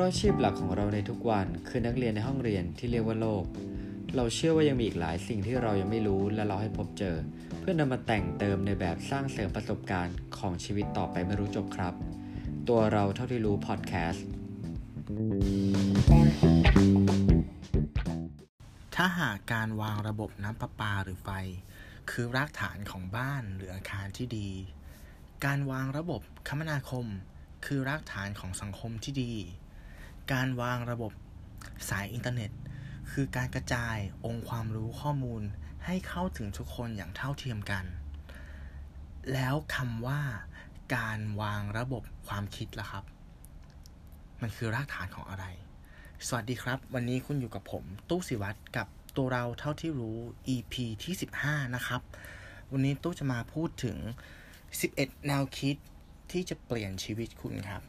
ราะอาชีพหลักของเราในทุกวันคือนักเรียนในห้องเรียนที่เรียกว่าโลก เราเชื่อว่ายังมีอีกหลายสิ่งที่เรายังไม่รู้และเราให้พบเจอ เพื่อนำมาแต่งเติมในแบบสร้างเสริมประสบการณ์ของชีวิตต่อไปไม่รู้จบครับ ตัวเราเท่าที่รู้พอดแคสต์ถ้าหากการวางระบบน้ำประปาหรือไฟ คือรากฐานของบ้านหรืออาคารที่ดี การวางระบบคมนาคม คือรากฐานของสังคมที่ดี การวางระบบสายอินเทอร์เน็ต คือการกระจายองค์ความรู้ข้อมูลให้เข้าถึงทุกคนอย่างเท่าเทียมกัน แล้วคำว่าการวางระบบความคิดล่ะครับ มันคือรากฐานของอะไร สวัสดีครับ วันนี้คุณอยู่กับผม ตู้สิวัตรกับตัวเราเท่าที่รู้ EP ที่ 15 นะครับ วันนี้ตู้จะมาพูดถึง 11 แนวคิดที่จะเปลี่ยนชีวิตคุณครับ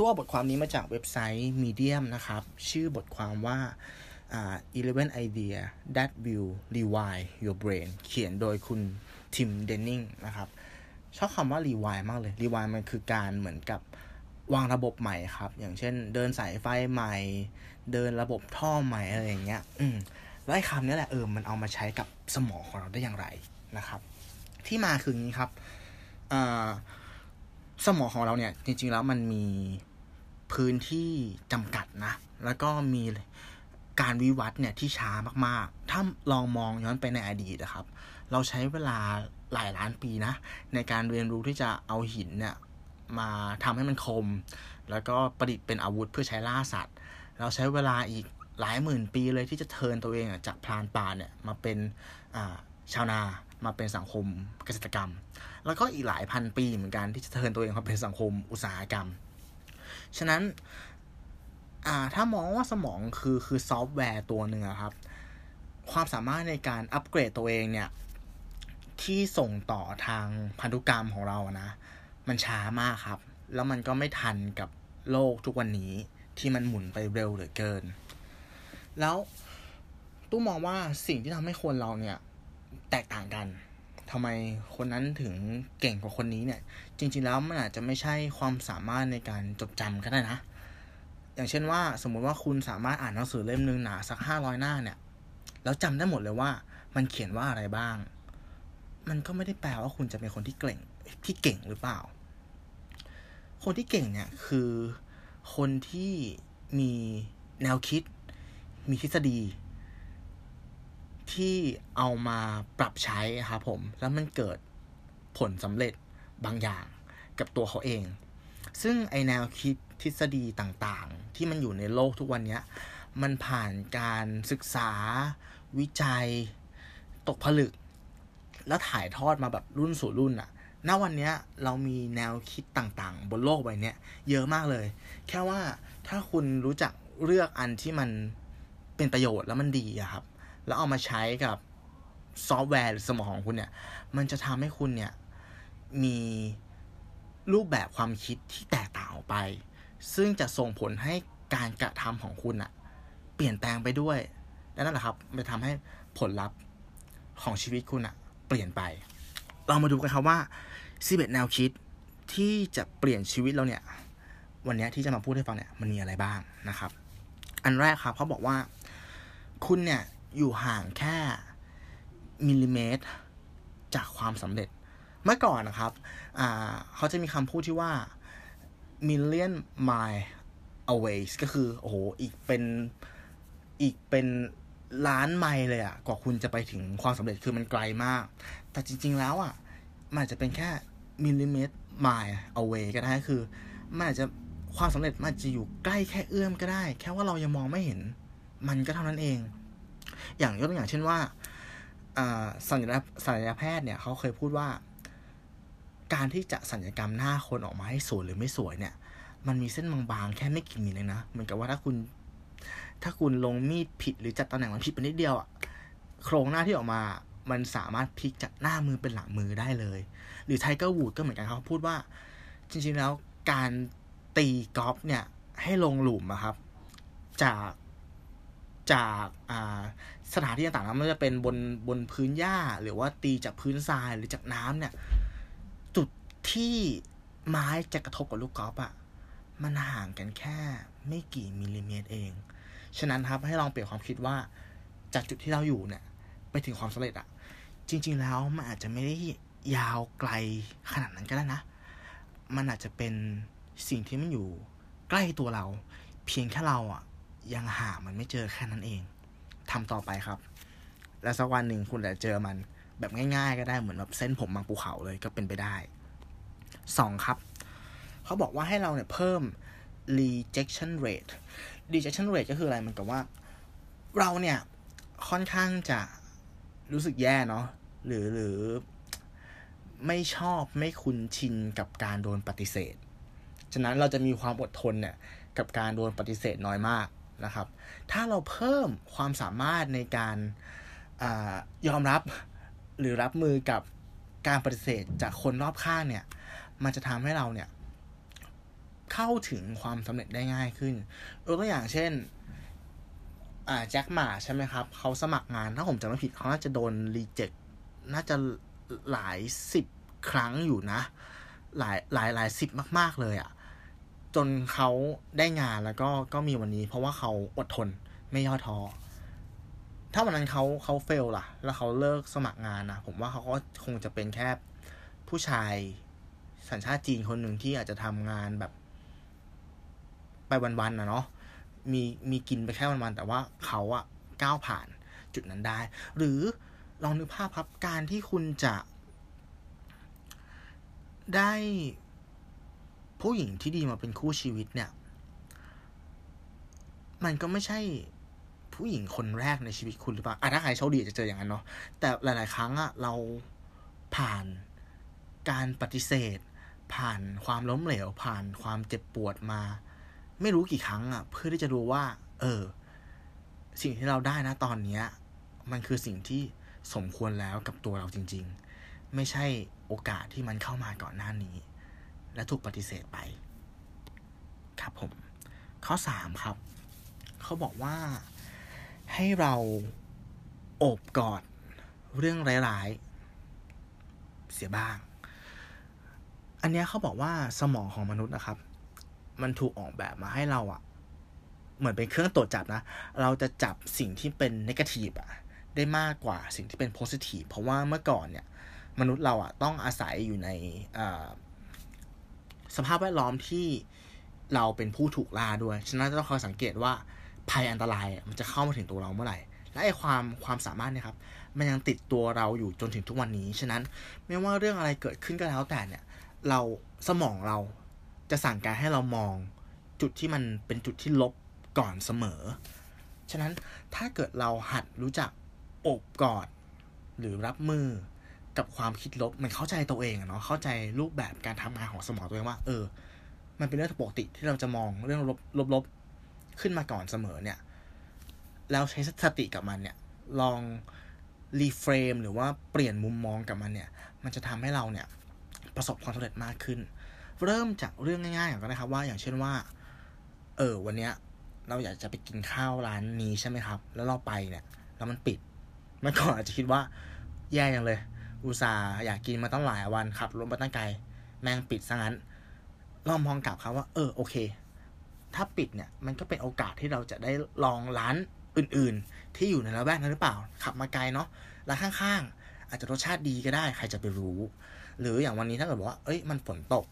ตัวบทความนี้มาจากเว็บไซต์ Medium นะครับ ชื่อบทความว่า uh, 11 idea that will rewire your brain เขียนโดยคุณทิมเดนนิงนะครับ ชอบคำว่า rewire มากเลย rewire มันคือการเหมือนกับวางระบบใหม่ครับ อย่างเช่น เดินสายไฟใหม่ เดินระบบท่อใหม่อะไรอย่างเงี้ย อืมแล้วไอ้คำนี้แหละเออ มันเอามาใช้กับสมองของเราได้อย่างไรนะครับ ที่มาคืออย่างนี้ครับ อ่าสมองของเราเนี่ยจริงๆแล้วมันมี พื้นที่จำกัดนะ แล้วก็มีการวิวัฒน์เนี่ยที่ช้ามากๆ ถ้าลองมองย้อนไปในอดีตนะครับ เราใช้เวลาหลายล้านปีนะ ในการเรียนรู้ที่จะเอาหินเนี่ยมาทำให้มันคม แล้วก็ประดิษฐ์เป็นอาวุธเพื่อใช้ล่าสัตว์ เราใช้เวลาอีกหลายหมื่นปีเลยที่จะเทินตัวเองจากพรานป่าเนี่ยมาเป็นชาวนามาเป็นสังคมเกษตรกรรม แล้วก็อีกหลายพันปีเหมือนกันที่จะเทินตัวเองมาเป็นสังคมอุตสาหกรรม ฉะนั้นถ้ามองว่าสมองคือคือซอฟต์แวร์ตัวหนึ่งครับ ความสามารถในการอัปเกรดตัวเองเนี่ย ที่ส่งต่อทางพันธุกรรมของเรานะ มันช้ามากครับ แล้วมันก็ไม่ทันกับโลกทุกวันนี้ที่มันหมุนไปเร็วเหลือเกิน แล้วตู้มองว่าสิ่งที่ทำให้คนเราเนี่ย แตกต่างกัน ทำไมคนนั้นถึงเก่งกว่าคนนี้เนี่ย จริง ๆ แล้วมันอาจจะไม่ใช่ความสามารถในการจดจำก็ได้นะ อย่างเช่นว่าสมมุติว่าคุณสามารถอ่านหนังสือเล่มหนึ่งหนาสักห้าร้อยหน้าเนี่ย แล้วจำได้หมดเลยว่า มันเขียนว่าอะไรบ้าง มันก็ไม่ได้แปลว่าคุณจะเป็นคนที่เก่งที่เก่งหรือเปล่า คนที่เก่งเนี่ยคือคนที่มีแนวคิด มีทฤษฎี ที่เอามาปรับใช้ครับผม แล้วมันเกิดผลสำเร็จบางอย่างกับตัวเขาเอง ซึ่งไอแนวคิดทฤษฎีต่างๆ ที่มันอยู่ในโลกทุกวันนี้มันผ่านการศึกษา วิจัย ตกผลึก แล้วถ่ายทอดมาแบบรุ่นสู่รุ่นอะณวันนี้เรามีแนวคิดต่างๆ บนโลกใบนี้เยอะมากเลย แค่ว่าถ้าคุณรู้จักเลือกอันที่มันเป็นประโยชน์แล้วมันดีอะครับ แล้วเอามาใช้กับซอฟต์แวร์หรือสมองของคุณเนี่ย มันจะทำให้คุณเนี่ย มีรูปแบบความคิดที่แตกต่างออกไป ซึ่งจะส่งผลให้การกระทำของคุณอะเปลี่ยนแปลงไปด้วย และนั่นแหละครับมันทำให้ผลลัพธ์ของชีวิตคุณอะเปลี่ยนไป เรามาดูกันครับว่า11แนวคิดที่จะเปลี่ยนชีวิตเราเนี่ย วันนี้ที่จะมาพูดให้ฟังเนี่ยมันมีอะไรบ้างนะครับ อันแรกครับเขาบอกว่าคุณเนี่ย อยู่ห่างแค่มิลลิเมตร จากความสำเร็จ เมื่อก่อนนะครับเขาจะมีคำพูดที่ว่า million mile away ก็คือ โอ้โห อีกเป็น อีกเป็นล้านไมล์เลยอะกว่าคุณจะไปถึงความสำเร็จคือมันไกลมาก แต่จริง ๆ แล้วอะมันอาจจะเป็นแค่มิลลิเมตรไมล์เอาไว้ก็ได้คือ มันอาจจะความสำเร็จมันจะอยู่ใกล้แค่เอื้อมก็ได้ แค่ว่าเรายังมองไม่เห็น มันก็เท่านั้นเอง อย่างยกตัวอย่างเช่นว่าสัญญาสัญญาแพทย์เนี่ยเขาเคยพูดว่า การที่จะสัญญกรรมหน้าคนออกมาให้สวยหรือไม่สวยเนี่ย มันมีเส้นบางๆแค่ไม่กี่มิลเลยนะเหมือนกับว่าถ้าคุณ ถ้าคุณลงมีดผิดหรือจัดตำแหน่งมันผิดไปนิดเดียวอะโครงหน้าที่ออกมามันสามารถพลิกจากหน้ามือเป็นหลังมือได้เลย หรือไทเกอร์วูดก็เหมือนกันเขาพูดว่า จริงๆแล้วการตีกอล์ฟเนี่ยให้ลงหลุมอะครับ จาก จากสถานที่ต่างๆไม่ว่าจะเป็นบนบนพื้นหญ้า หรือว่าตีจากพื้นทรายหรือจากน้ำเนี่ย จุดที่ไม้จะกระทบกับลูกกอล์ฟอะมันห่างกันแค่ไม่กี่มิลลิเมตรเอง ฉะนั้นครับให้ลองเปลี่ยนความคิดว่าจากจุดที่เราอยู่เนี่ย ไปถึงความสำเร็จอะจริง ๆ แล้วมันอาจจะไม่ได้ยาวไกลขนาดนั้นก็ได้นะ มันอาจจะเป็นสิ่งที่มันอยู่ใกล้ตัวเรา เพียงแค่เราอะ ยังหามันไม่เจอแค่นั้นเองทำต่อไปครับ แล้วสักวันหนึ่งคุณอาจะเจอมันแบบง่ายๆ ก็ได้เหมือนแบบเส้นผมบางภูเขาเลยก็เป็นไปได้สองครับ เขาบอกว่าให้เราเนี่ยเพิ่ม rejection rate rejection rate ก็คืออะไรมันกับว่า เราเนี่ยค่อนข้างจะรู้สึกแย่เนาะหรือหรือไม่ชอบไม่คุ้นชินกับการโดนปฏิเสธ ฉะนั้นเราจะมีความอดทนเนี่ยกับการโดนปฏิเสธน้อยมาก นะครับ ถ้าเราเพิ่มความสามารถในการอยอมรับหรือรับมือกับการปฏิเสธจากคนรอบข้างเนี่ย มันจะทำให้เราเนี่ย เข้าถึงความสำเร็จได้ง่ายขึ้นยกตัวอย่างเช่นแจ็คหมาใช่ไหมครับ เขาสมัครงาน ถ้าผมจำไม่ผิดเขาน่าจะโดนรีเจ็คน่าจะหลายสิบครั้งอยู่นะ หลายหลายหลายสิบมาก ๆ เลยอะ่ะ จนเขาได้งานแล้วก็ก็มีวันนี้ เพราะว่าเขาอดทนไม่ย่อท้อถ้าวันนั้นเขาเขาเฟลล่ะ แล้วเขาเลิกสมัครงานนะผมว่าเขาก็คงจะเป็นแค่ผู้ชายสัญชาติจีนคนหนึ่งที่อาจจะทำงานแบบ ไปวันๆนะเนาะมีมีกินไปแค่วันๆแต่ว่าเขาอะก้าวผ่านจุดนั้นได้ หรือลองนึกภาพครับการที่คุณจะได้ ผู้หญิงที่ดีมาเป็นคู่ชีวิตเนี่ย มันก็ไม่ใช่ผู้หญิงคนแรกในชีวิตคุณหรือเปล่าอะถ้าใครโชคดีจะเจออย่างนั้นเนาะ แต่หลาย ๆ ครั้งอะเราผ่านการปฏิเสธ ผ่านความล้มเหลว ผ่านความเจ็บปวดมา ไม่รู้กี่ครั้งอะเพื่อที่จะรู้ว่า เออ สิ่งที่เราได้นะตอนเนี้ย มันคือสิ่งที่สมควรแล้วกับตัวเราจริง ๆ ไม่ใช่โอกาสที่มันเข้ามาก่อนหน้านี้ และถูกปฏิเสธไป ครับผม ข้อสามครับ เขาบอกว่าให้เราโอบกอดเรื่องร้ายๆ เสียบ้าง อันนี้เขาบอกว่าสมองของมนุษย์นะครับ มันถูกออกแบบมาให้เราอะเหมือนเป็นเครื่องตรวจจับนะ เราจะจับสิ่งที่เป็นนกาทีฟอะได้มากกว่าสิ่งที่เป็นโพซิทีฟเพราะว่าเมื่อก่อนเนี่ย มนุษย์เราอะต้องอาศัยอยู่ใน สภาพแวดล้อมที่เราเป็นผู้ถูกล่าด้วย ฉะนั้นต้องคอยสังเกตว่าภัยอันตรายมันจะเข้ามาถึงตัวเราเมื่อไหร่ และไอ้ความความสามารถเนี่ยครับ มันยังติดตัวเราอยู่จนถึงทุกวันนี้ ฉะนั้นไม่ว่าเรื่องอะไรเกิดขึ้นก็แล้วแต่เนี่ย เราสมองเราจะสั่งการให้เรามองจุดที่มันเป็นจุดที่ลบก่อนเสมอ ฉะนั้นถ้าเกิดเราหัดรู้จักอบกอดหรือรับมือ กับความคิดลบมันเข้าใจตัวเองเนาะเข้าใจรูปแบบการทำงานของสมองตัวเองว่า เออ มันเป็นเรื่องปกติที่เราจะมองเรื่องลบลบขึ้นมาก่อนเสมอเนี่ย แล้วใช้สติกับมันเนี่ย ลอง reframe หรือว่าเปลี่ยนมุมมองกับมันเนี่ย มันจะทำให้เราเนี่ย ประสบความสำเร็จมากขึ้น เริ่มจากเรื่องง่ายๆอย่างก็นะครับ ว่าอย่างเช่นว่า เออ วันเนี้ย เราอยากจะไปกินข้าวร้านนี้ใช่ไหมครับ แล้วเราไปเนี่ย แล้วมันปิดเมื่อก่อนอาจจะคิดว่าแย่ยังเลย อุตส่าห์อยากกินมาตั้งหลายวันขับรถมาตั้งไกล แม่งปิดซะงั้นลองมองกลับครับว่า เออโอเค ถ้าปิดเนี่ยมันก็เป็นโอกาสที่เราจะได้ลองร้านอื่นๆ ที่อยู่ในละแวกนั้นหรือเปล่า ขับมาไกลเนาะร้านข้างๆ อาจจะรสชาติดีก็ได้ ใครจะไปรู้ หรืออย่างวันนี้ถ้าเกิดบอกว่า เอ้ยมันฝนตก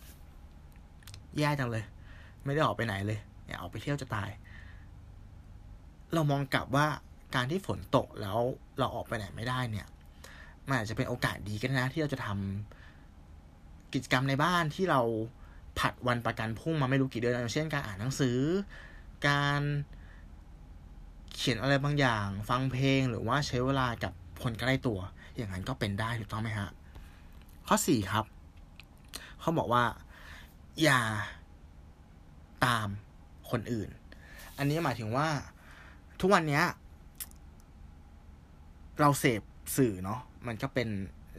แย่จังเลย ไม่ได้ออกไปไหนเลยอยากออกไปเที่ยวจะตาย เรามองกลับว่าการที่ฝนตกแล้วเราออกไปไหนไม่ได้เนี่ย มันอาจจะเป็นโอกาสดีก็ได้นะ ที่เราจะทำกิจกรรมในบ้านที่เราผัดวันประกันพรุ่งมาไม่รู้กี่เดือนอย่างเช่นการอ่านหนังสือ การเขียนอะไรบางอย่าง ฟังเพลงหรือว่าใช้เวลากับคนใกล้ตัว อย่างนั้นก็เป็นได้ถูกต้องไหมฮะ ข้อสี่ครับ เขาบอกว่า อย่าตามคนอื่น อันนี้หมายถึงว่าทุกวันนี้เราเสพ สื่อเนาะมันก็เป็น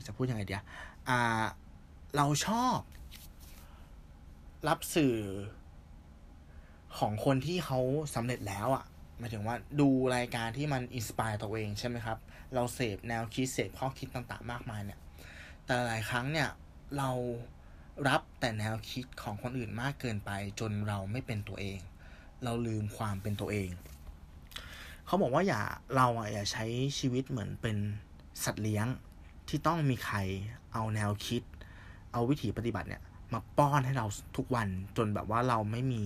จะพูดยังไงเดียอ่า เราชอบ รับสื่อของคนที่เขาสำเร็จแล้วอะ่ะหมายถึงว่าดูรายการที่มันอินสปายตัวเองใช่ไหมครับ เราเสพแนวคิดเสพข้อคิดต่างๆ มากมายเนี่ย แต่หลายครั้งเนี่ย เรารับแต่แนวคิดของคนอื่นมากเกินไป จนเราไม่เป็นตัวเอง เราลืมความเป็นตัวเอง เขาบอกว่าอย่าเราอะอย่าใช้ชีวิตเหมือนเป็น สัตว์เลี้ยงที่ต้องมีใครเอาแนวคิด เอาวิถีปฏิบัติเนี่ยมาป้อนให้เราทุกวันจนแบบว่าเราไม่มี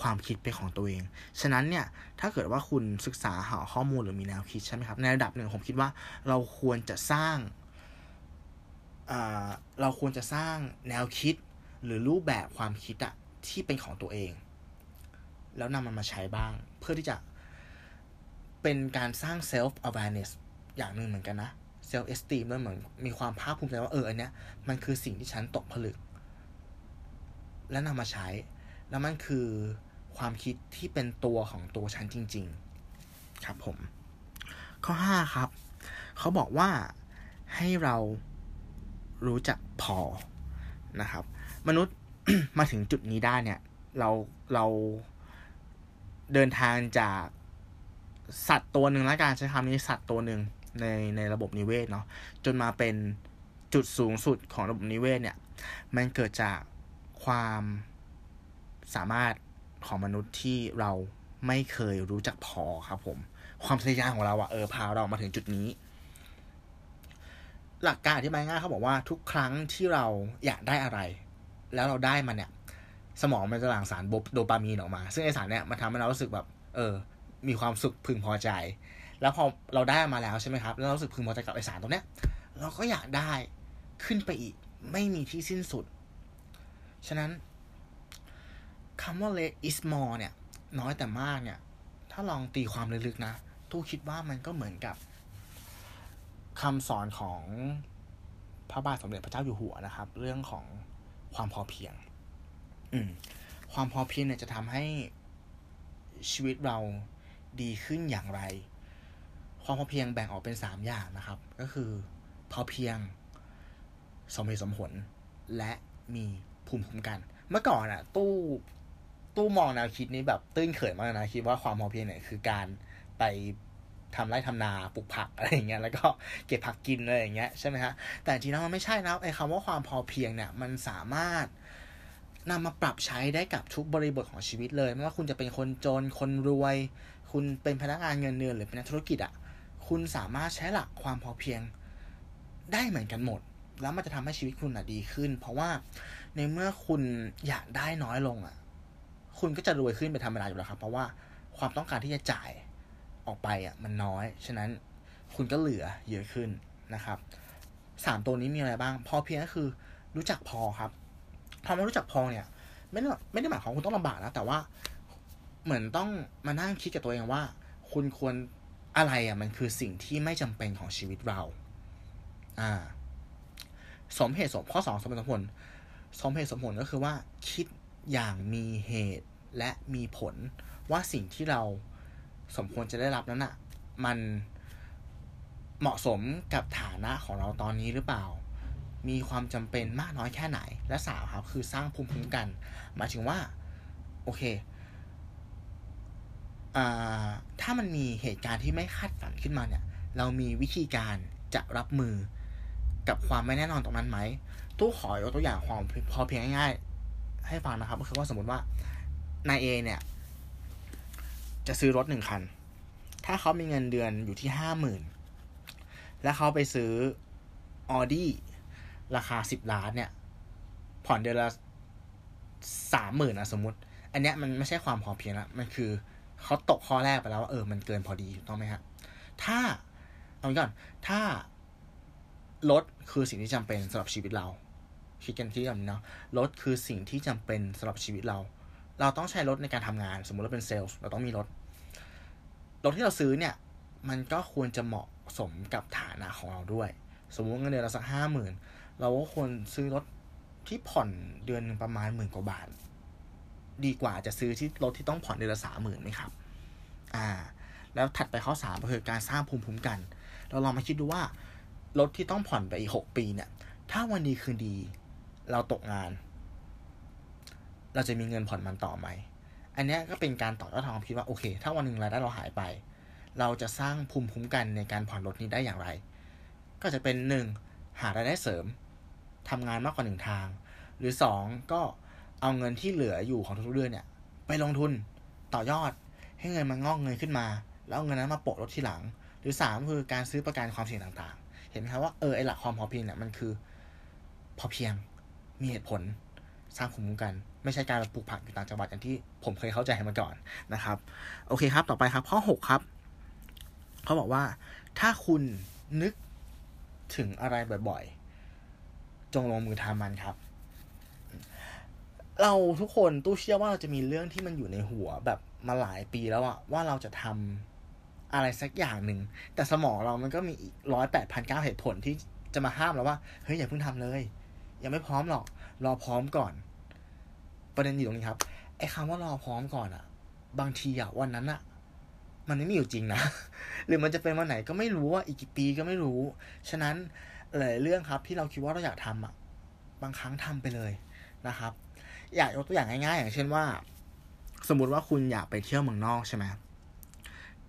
ความคิดเป็นของตัวเอง ฉะนั้นเนี่ยถ้าเกิดว่าคุณศึกษาหาข้อมูลหรือมีแนวคิดใช่ไหมครับในระดับหนึ่งผมคิดว่าเราควรจะสร้างเราควรจะสร้างแนวคิดหรือรูปแบบความคิดอะที่เป็นของตัวเอง แล้วนำมันมาใช้บ้าง เพื่อที่จะเป็นการสร้าง self awareness อย่างหนึ่งเหมือนกันนะ self esteem แล้วเหมือนมีความภาคภูมิใจว่าเอออันเนี้ยมันคือสิ่งที่ฉันตกผลึก และนำมาใช้ แล้วมันคือความคิดที่เป็นตัวของตัวฉันจริง ๆ ครับผม ข้อ 5 ครับ เขาบอกว่าให้เรารู้จักพอนะครับ มนุษย์มาถึงจุดนี้ได้เนี่ย เราเราเดินทางจากสัตว์ตัวหนึ่งและการใช้คำนี้สัตว์ตัวหนึ่ง ในในระบบนิเวศเนาะจนมาเป็นจุดสูงสุดของระบบนิเวศเนี่ยมันเกิดจากความสามารถของมนุษย์ที่เราไม่เคยรู้จักพอครับผม ความทะยานของเราอะเออพาเรามาถึงจุดนี้ หลักการอธิบายง่ายเขาบอกว่าทุกครั้งที่เราอยากได้อะไร แล้วเราได้มันเนี่ย สมองมันจะหลั่งสารโดปามีนออกมา ซึ่งไอสารเนี่ยมันทำให้เรารู้สึกแบบ เออ มีความสุขพึงพอใจ แล้วพอเราได้มาแล้วใช่ไหมครับ แล้วเราสึกพึงพอใจกับไอสารตรงเนี้ย เราก็อยากได้ขึ้นไปอีก ไม่มีที่สิ้นสุด ฉะนั้นคำว่า less is more เนี่ย น้อยแต่มากเนี่ย ถ้าลองตีความลึกๆนะตู้คิดว่ามันก็เหมือนกับคำสอนของพระบาทสมเด็จพระเจ้าอยู่หัวนะครับ เรื่องของความพอเพียง อืม ความพอเพียงเนี่ยจะทำให้ชีวิตเราดีขึ้นอย่างไร ความพอเพียงแบ่งออกเป็นสามอย่างนะครับ ก็คือพอเพียงสมเหตุสมผล และมีภูมิคุ้มกัน เมื่อก่อนอะตู้ตู้มองแนวคิดนี้แบบตื้นเขินมากนะคิดว่าความพอเพียงเนี่ยคือการไปทำไร่ทำนาปลูกผักอะไรอย่างเงี้ยแล้วก็เก็บผักกินอะไรอย่างเงี้ยใช่ไหมฮะแต่จริงแล้วมันไม่ใช่นะไอ้คำว่าความพอเพียงเนี่ยมันสามารถนำมาปรับใช้ได้กับทุกบริบทของชีวิตเลย ไม่ว่าคุณจะเป็นคนจนคนรวย คุณเป็นพนักงานเงินเดือนหรือเป็นนักธุรกิจอะ่ะ คุณสามารถใช้หลักความพอเพียงได้เหมือนกันหมด แล้วมันจะทำให้ชีวิตคุณอะดีขึ้น เพราะว่าในเมื่อคุณอยากได้น้อยลงอะ คุณก็จะรวยขึ้นเป็นธรรมดาอยู่แล้วครับ เพราะว่าความต้องการที่จะจ่ายออกไปอะมันน้อย ฉะนั้นคุณก็เหลือเยอะขึ้นนะครับสามตัวนี้มีอะไรบ้าง พอเพียงก็คือรู้จักพอครับพอมารู้จักพอเนี่ย ไม่ได้ไม่ได้หมายความคุณต้องลำบากนะแต่ว่า เหมือนต้องมานั่งคิดกับตัวเองว่า คุณควร อะไรอะมันคือสิ่งที่ไม่จำเป็นของชีวิตเรา อ่า สมเหตุสมข้อสองสมเหตุสมผล สมเหตุสมผลก็คือว่า คิดอย่างมีเหตุและมีผลว่าสิ่งที่เราสมควรจะได้รับนั้นอะ่ะ มันเหมาะสมกับฐานะของเราตอนนี้หรือเปล่า มีความจำเป็นมากน้อยแค่ไหน และสามครับคือสร้างภูมิคุ้มกัน หมายถึงว่า โอเค ถ้ามันมีเหตุการณ์ที่ไม่คาดฝันขึ้นมาเนี่ย เรามีวิธีการจะรับมือกับความไม่แน่นอนตรงนั้นไหม ตู้ขอยกตัวอย่างความพอเพียงง่ายๆ ให้ฟังนะครับ ก็คือว่าสมมติว่านายเอเนี่ย จะซื้อรถหนึ่งคัน ถ้าเขามีเงินเดือนอยู่ที่ห้าหมื่นแล้วเขาไปซื้อออดี้ราคาสิบล้านเนี่ย ผ่อนเดือนละสามหมื่นอะสมมติ อันเนี้ยมันไม่ใช่ความพอเพียงละมันคือ เขาตกข้อแรกไปแล้วว่าเออมันเกินพอดีถูกต้องไหมครับถ้าเอางี้ก่อนถ้ารถคือสิ่งที่จำเป็นสำหรับชีวิตเราคิดกันที่แบบนี้เนาะรถคือสิ่งที่จำเป็นสำหรับชีวิตเรา เราต้องใช้รถในการทำงาน สมมุติเราเป็นเซลล์ เราต้องมีรถ รถที่เราซื้อเนี่ย มันก็ควรจะเหมาะสมกับฐานะของเราด้วย สมมติเงินเดือนเราสักห้าหมื่นเราก็ควรซื้อรถที่ผ่อนเดือนประมาณหมื่นกว่าบาท ดีกว่าจะซื้อที่รถที่ต้องผ่อนเดือนละสามหมื่นไหมครับ อ่า แล้วถัดไปข้อสามก็คือการสร้างภูมิคุ้มกัน เราลองมาคิดดูว่ารถที่ต้องผ่อนไปอีกหกปีเนี่ย ถ้าวันดีคืนดี เราตกงาน เราจะมีเงินผ่อนมันต่อไหม อันนี้ก็เป็นการต่อยอดทางความคิดว่าโอเค ถ้าวันหนึ่งรายได้เราหายไป เราจะสร้างภูมิคุ้มกันในการผ่อนรถนี้ได้อย่างไร ก็จะเป็นหนึ่งหารายได้เสริมทำงานมากกว่าหนึ่งทาง หรือสองก็ เอาเงินที่เหลืออยู่ของทุกเดือนเนี่ย ไปลงทุนต่อยอดให้เงินมันงอกเงยขึ้นมา แล้วเอาเงินนั้นมาโปะลดทีหลัง หรือสามคือการซื้อประกันความเสี่ยงต่างๆ เห็นไหมครับว่าเออไอหลักความพอเพียงเนี่ยมันคือ พอเพียงมีเหตุผลสร้างภูมิคุ้มกัน ไม่ใช่การปลูกผักอยู่ต่างจังหวัดอย่างที่ผมเคยเข้าใจมาก่อนนะครับ โอเคครับ ต่อไปครับ ข้อหกครับ เขาบอกว่า ถ้าคุณนึกถึงอะไรบ่อยๆ จงลงมือทำมันครับ เราทุกคนตู้เชื่อว่าเราจะมีเรื่องที่มันอยู่ในหัวแบบมาหลายปีแล้วอะว่าเราจะทำอะไรสักอย่างหนึ่ง แต่สมองเรามันก็มีอีกร้อยแปดพันเก้าเหตุผลที่จะมาห้ามเราว่า เฮ้ยอย่าเพิ่งทำเลย ยังไม่พร้อมหรอก รอพร้อมก่อน ประเด็นอยู่ตรงนี้ครับ ไอ้คำว่ารอพร้อมก่อนอะบางทีอะวันนั้นอะมันไม่มีอยู่จริงนะ หรือมันจะเป็นวันไหนก็ไม่รู้ว่าอีกกี่ปีก็ไม่รู้ ฉะนั้นหลายเรื่องครับที่เราคิดว่าเราอยากทำอะบางครั้งทำไปเลยนะครับ อยากยกตัวอย่างง่ายๆ อย่างเช่นว่า สมมติว่าคุณอยากไปเที่ยวเมืองนอกใช่ไหม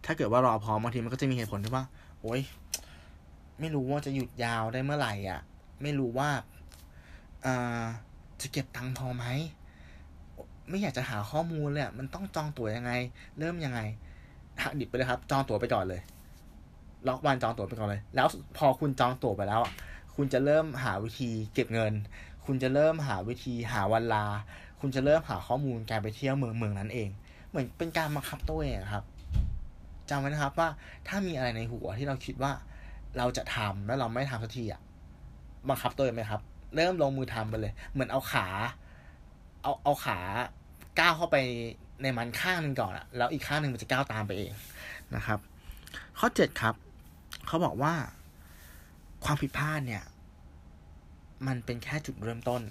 ถ้าเกิดว่ารอพร้อมบางทีมันก็จะมีเหตุผลที่ว่า โอ๊ยไม่รู้ว่าจะหยุดยาวได้เมื่อไหร่อะ ไม่รู้ว่าอ่าจะเก็บตังค์พอไหมไม่อยากจะหาข้อมูลเลยมันต้องจองตั๋วยังไง เริ่มยังไงหักดิบไปเลยครับ จองตั๋วไปก่อนเลย ล็อกวันจองตั๋วไปก่อนเลย แล้วพอคุณจองตั๋วไปแล้วอะคุณจะเริ่มหาวิธีเก็บเงิน คุณจะเริ่มหาวิธีหาวันลา คุณจะเริ่มหาข้อมูลการไปเที่ยวเมืองเมืองนั้นเอง เหมือนเป็นการบังคับตัวเองครับจำไว้นะครับว่าถ้ามีอะไรในหัวที่เราคิดว่าเราจะทำแล้วเราไม่ทำสักทีอะบังคับตัวเองไหมครับ เริ่มลงมือทำไปเลย เหมือนเอาขา เอาเอาขาก้าวเข้าไปในมันข้างหนึ่งก่อนอะแล้วอีกข้างหนึ่งมันจะก้าวตามไปเองนะครับ ข้อเจ็ดครับ เขาบอกว่าความผิดพลาดเนี่ย มันเป็นแค่จุดเริ่มต้น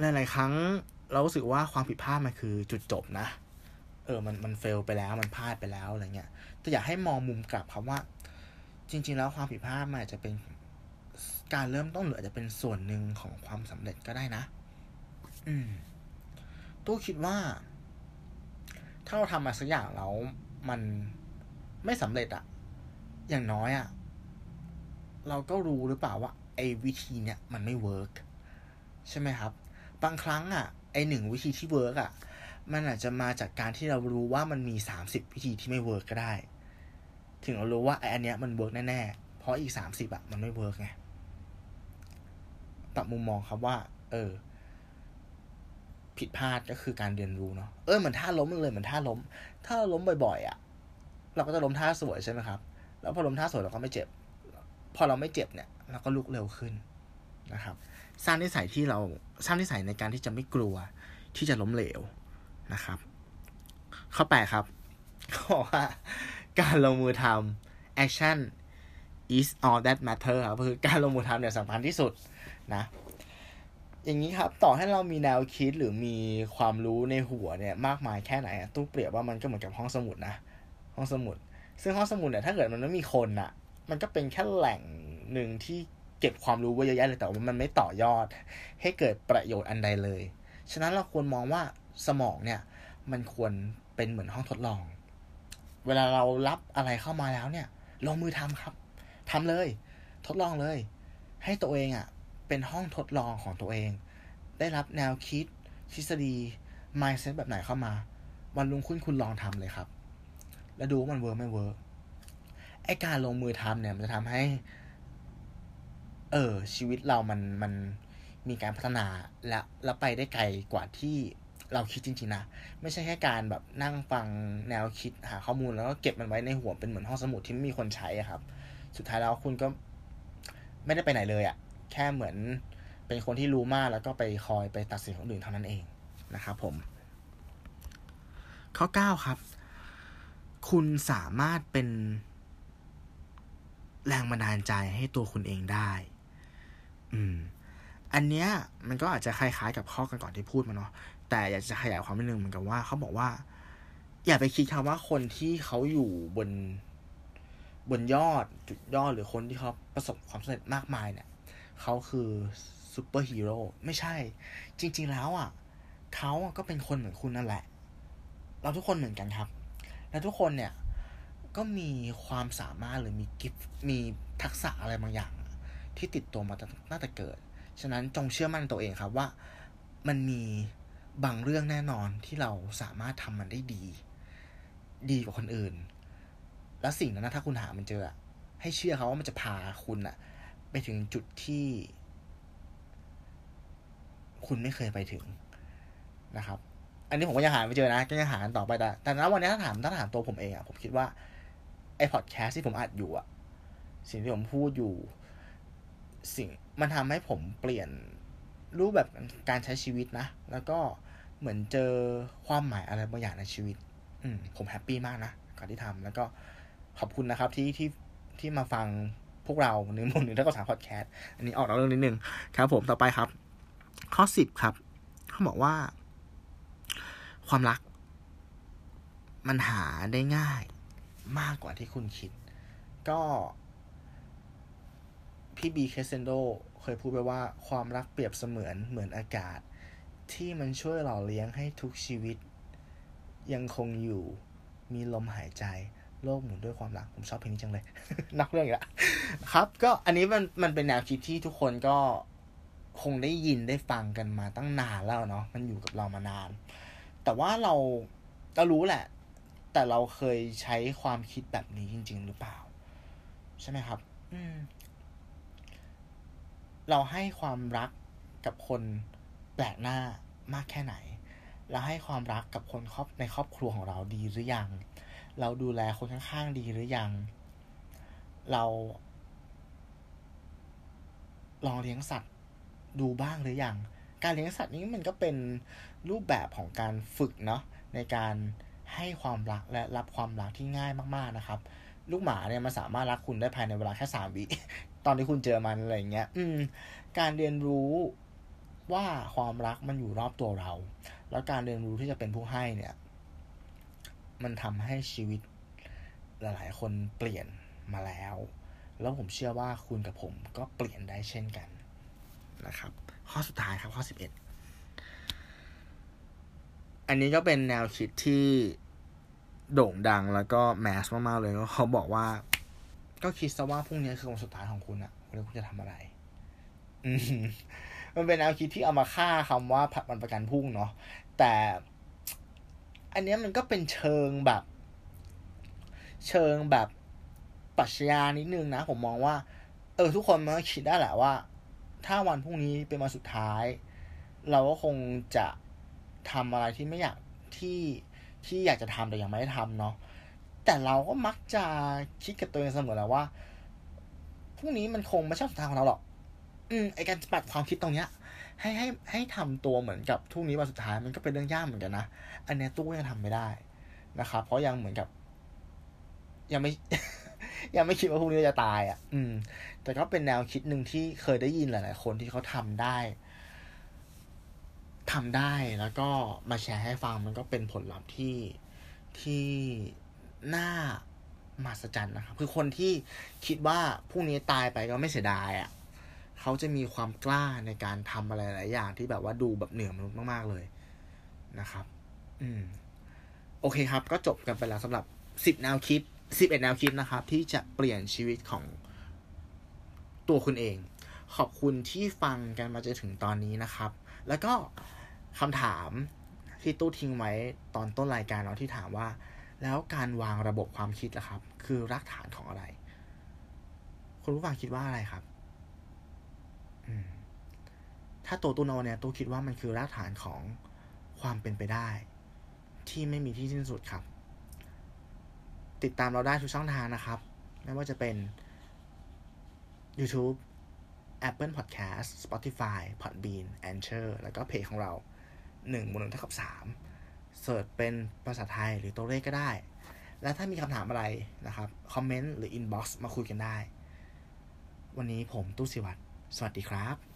หลายๆครั้งเรารู้สึกว่าความผิดพลาดมันคือจุดจบนะ เออ มัน มันเฟลไปแล้ว มันพลาดไปแล้วอะไรเงี้ย แต่อยากให้มองมุมกลับครับว่า จริง ๆ แล้วความผิดพลาดมันอาจจะเป็นการเริ่มต้นหรืออาจจะเป็นส่วนหนึ่งของความสำเร็จก็ได้นะ อืมตู้คิดว่า ถ้าเราทำมาสักอย่างแล้วมันไม่สำเร็จอะอย่างน้อยอะ เราก็รู้หรือเปล่าว่าไอ้วิธีเนี้ยมันไม่ work ใช่ไหมครับ บางครั้งอะไอ้หนึ่งวิธีที่ work อะมันอาจจะมาจากการที่เรารู้ว่ามันมีสามสิบวิธีที่ไม่ work ก็ได้ ถึงเรารู้ว่าไอ้อันเนี้ยมัน work แน่ๆ เพราะอีกสามสิบอะมันไม่ work ไงปรับมุมมองครับว่า เออ ผิดพลาดก็คือการเรียนรู้เนาะ เออเหมือนท่าล้มเลยเหมือนท่าล้ม ถ้าเราล้มบ่อยๆอะ่ะ เราก็จะล้มท่าสวยใช่ไหมครับ แล้วพอล้มท่าสวยเราก็ไม่เจ็บ พอเราไม่เจ็บเนี่ยเราก็ลุกเร็วขึ้นนะครับ สร้างนิสัยที่เราสร้างนิสัยในการที่จะไม่กลัวที่จะล้มเหลวนะครับ ข้อแปดครับเขาบอกว่าการลงมือทำ action is all that matter ครับคือการลงมือทำเนี่ยสำคัญที่สุดนะ อย่างนี้ครับ ต่อให้เรามีแนวคิดหรือมีความรู้ในหัวเนี่ย มากมายแค่ไหนตู้เปรียบว่ามันก็เหมือนกับห้องสมุดนะ ห้องสมุด ซึ่งห้องสมุดเนี่ยถ้าเกิดมันไม่มีคนอะ มันก็เป็นแค่แหล่งหนึ่งที่เก็บความรู้ไว้เยอะแยะเลยแต่ว่ามันไม่ต่อยอด ให้เกิดประโยชน์อันใดเลย ฉะนั้นเราควรมองว่าสมองเนี่ย มันควรเป็นเหมือนห้องทดลอง เวลาเรารับอะไรเข้ามาแล้วเนี่ย ลงมือทำครับทำเลย ทดลองเลย ให้ตัวเองอะ่ะ เป็นห้องทดลองของตัวเอง ได้รับแนวคิด ทฤษฎี mindset แบบไหนเข้ามา วันรุ่งขึ้นคุณลองทำเลยครับ แล้วดูว่ามัน work ไม่ work ไอ้การลงมือทำเนี่ย มันจะทำให้ เออ ชีวิตเรามันมันมีการพัฒนาและแล้วไปได้ไกลกว่าที่เราคิดจริงๆนะ ไม่ใช่แค่การแบบนั่งฟังแนวคิดหาข้อมูลแล้วก็เก็บมันไว้ในหัวเป็นเหมือนห้องสมุดที่ไม่มีคนใช้อะครับ สุดท้ายแล้วคุณก็ไม่ได้ไปไหนเลยอะแค่เหมือนเป็นคนที่รู้มากแล้วก็ไปคอยไปตัดสินคนอื่นเท่านั้นเองนะครับผม ข้อ 9 ครับ คุณสามารถเป็น แรงบันดาลใจให้ตัวคุณเองได้ อืม อันเนี้ยมันก็อาจจะคล้ายๆ กับข้อกันก่อนที่พูดมาเนาะ แต่อยากจะขยายความนิดนึงเหมือนกับว่าเขาบอกว่า อย่าไปคิดคำว่าคนที่เขาอยู่บน บนยอดจุดยอดหรือคนที่เขาประสบความสำเร็จมากมายเนี่ยเขาคือซูเปอร์ฮีโร่ไม่ใช่ จริง ๆ แล้วอะเขาก็เป็นคนเหมือนคุณนั่นแหละ เราทุกคนเหมือนกันครับ และทุกคนเนี่ย ก็มีความสามารถหรือมี gift มีทักษะอะไรบางอย่าง ที่ติดตัวมาตั้งแต่เกิด ฉะนั้นจงเชื่อมั่นตัวเองครับว่ามันมีบางเรื่องแน่นอนที่เราสามารถทำมันได้ดี ดีกว่าคนอื่น แล้วสิ่งนั้นนะถ้าคุณหามันเจอ ให้เชื่อเขาว่ามันจะพาคุณอะไปถึงจุดที่ คุณไม่เคยไปถึงนะครับ อันนี้ผมก็ยังหาไม่เจอนะก็ยังหากันต่อไปแต่แต่ณวันนี้ถ้าถามถ้าถามตัวผมเองอะผมคิดว่า ไอพอดแคสที่ผมอัดอยู่อะสิ่งที่ผมพูดอยู่ สิ่งมันทำให้ผมเปลี่ยนรูปแบบการใช้ชีวิตนะ แล้วก็เหมือนเจอความหมายอะไรบางอย่างในชีวิต อืมผม happy มากนะกับที่ทำแล้วก็ขอบคุณนะครับที่ที่ที่มาฟังพวกเราหนึ่งบนหนึ่งเท่ากับสามพอดแคสต์อันนี้ออกนอกเรื่องนิดนึงครับผมต่อไปครับ ข้อสิบครับเขาบอกว่า ความรัก มันหาได้ง่าย มากกว่าที่คุณคิด ก็พี่บีเคสเซนโดเคยพูดไปว่าความรักเปรียบเสมือนเหมือนอากาศ ที่มันช่วยหล่อเลี้ยงให้ทุกชีวิต ยังคงอยู่มีลมหายใจ โลกหมุนด้วยความรัก ผมชอบเพลงนี้จังเลย นักเรื่องอีกแล้วครับ ก็อันนี้มันมันเป็นแนวคิดที่ทุกคนก็คงได้ยินได้ฟังกันมาตั้งนานแล้วเนาะมันอยู่กับเรามานาน แต่ว่าเราเรารู้แหละ แต่เราเคยใช้ความคิดแบบนี้จริง ๆ หรือเปล่า ใช่ไหมครับ อืม เราให้ความรักกับคนแปลกหน้ามากแค่ไหน เราให้ความรักกับคนครอบในครอบครัวของเราดีหรือยัง เราดูแลคนข้างๆดีหรือยัง เรา ลองเลี้ยงสัตว์ดูบ้างหรือยัง การเลี้ยงสัตว์นี้มันก็เป็นรูปแบบของการฝึกเนาะในการ ให้ความรักและรับความรักที่ง่ายมากๆนะครับ ลูกหมาเนี่ยมันสามารถรักคุณได้ภายในเวลาแค่สามวิตอนที่คุณเจอมันอะไรเงี้ย อืม การเรียนรู้ว่าความรักมันอยู่รอบตัวเรา แล้วการเรียนรู้ที่จะเป็นผู้ให้เนี่ย มันทำให้ชีวิตหลาย ๆ คนเปลี่ยนมาแล้ว แล้วผมเชื่อว่าคุณกับผมก็เปลี่ยนได้เช่นกันนะครับ ข้อสุดท้ายครับข้อสิบเอันนี้ก็เป็นแนวคิดที่โด่งดังแล้วก็แมสมากๆเลยก็เขาบอกว่า ก็คิดซะว่าพรุ่งนี้คือวันสุดท้ายของคุณอะวันนี้คุณจะทำอะไรอืมันเป็นแนวคิดที่เอามาฆ่าคำว่าผัดมันประกันพรุ่งเนาะแต่ อันนี้มันก็เป็นเชิงแบบ เชิงแบบปรัชญานิดนึงนะ ผมมองว่า เออ ทุกคนมันก็คิดได้แหละว่า ถ้าวันพรุ่งนี้เป็นวันสุดท้าย เราก็คงจะ ทำอะไรที่ไม่อยากที่ที่อยากจะทำแต่ยังไม่ได้ทำเนาะแต่เราก็มักจะคิดกับตัวเองเสมอแล้วว่าพรุ่งนี้มันคงไม่ใช่สุดท้ายของเราหรอก อืมไอการปัดความคิดตรงเนี้ย ให้ให้ให้ทำตัวเหมือนกับพรุ่งนี้วันสุดท้ายมันก็เป็นเรื่องยากเหมือนกันนะอันนี้ตู้ยังทำไม่ได้นะครับเพราะยังเหมือนกับ ยังไม่ ยังไม่คิดว่าพรุ่งนี้จะตายอะ อืม แต่ก็เป็นแนวคิดหนึ่งที่เคยได้ยินหลาย ๆ คนที่เขาทำได้ ทำได้แล้วก็มาแชร์ให้ฟังมันก็เป็นผลลัพธ์ที่ที่น่ามหัศจรรย์นะครับ คือคนที่คิดว่าพรุ่งนี้ตายไปก็ไม่เสียดายอะ่ะเขาจะมีความกล้าในการทำอะไรหลายอย่างที่แบบว่าดูแบบเหนือมนุษย์มาก ๆ เลยนะครับ อืม โอเคครับ ก็จบกันไปแล้วสำหรับสิบแนวคิดสิบเอ็ดแนวคิดนะครับ ที่จะเปลี่ยนชีวิตของตัวคุณเอง ขอบคุณที่ฟังกันมาจนถึงตอนนี้นะครับ แล้วก็ คำถามที่ตู้ทิ้งไว้ตอนต้นรายการเราที่ถามว่า แล้วการวางระบบความคิดล่ะครับ คือรากฐานของอะไร คุณผู้ฟังคิดว่าอะไรครับถ้าตัวตัวนอเนี่ยตัวคิดว่ามันคือรากฐานของความเป็นไปได้ ที่ไม่มีที่สิ้นสุดครับ ติดตามเราได้ทุกช่องทางนะครับ ไม่ว่าจะเป็น YouTube Apple Podcast Spotify Podbean Anchor แล้วก็เพจของเรา 1บน1เท่ากับ3 search เป็นภาษาไทยหรือตัวเลขก็ได้ และถ้ามีคำถามอะไรนะครับคอมเมนต์หรือ inbox มาคุยกันได้ วันนี้ผมตู้สิวัตรสวัสดีครับ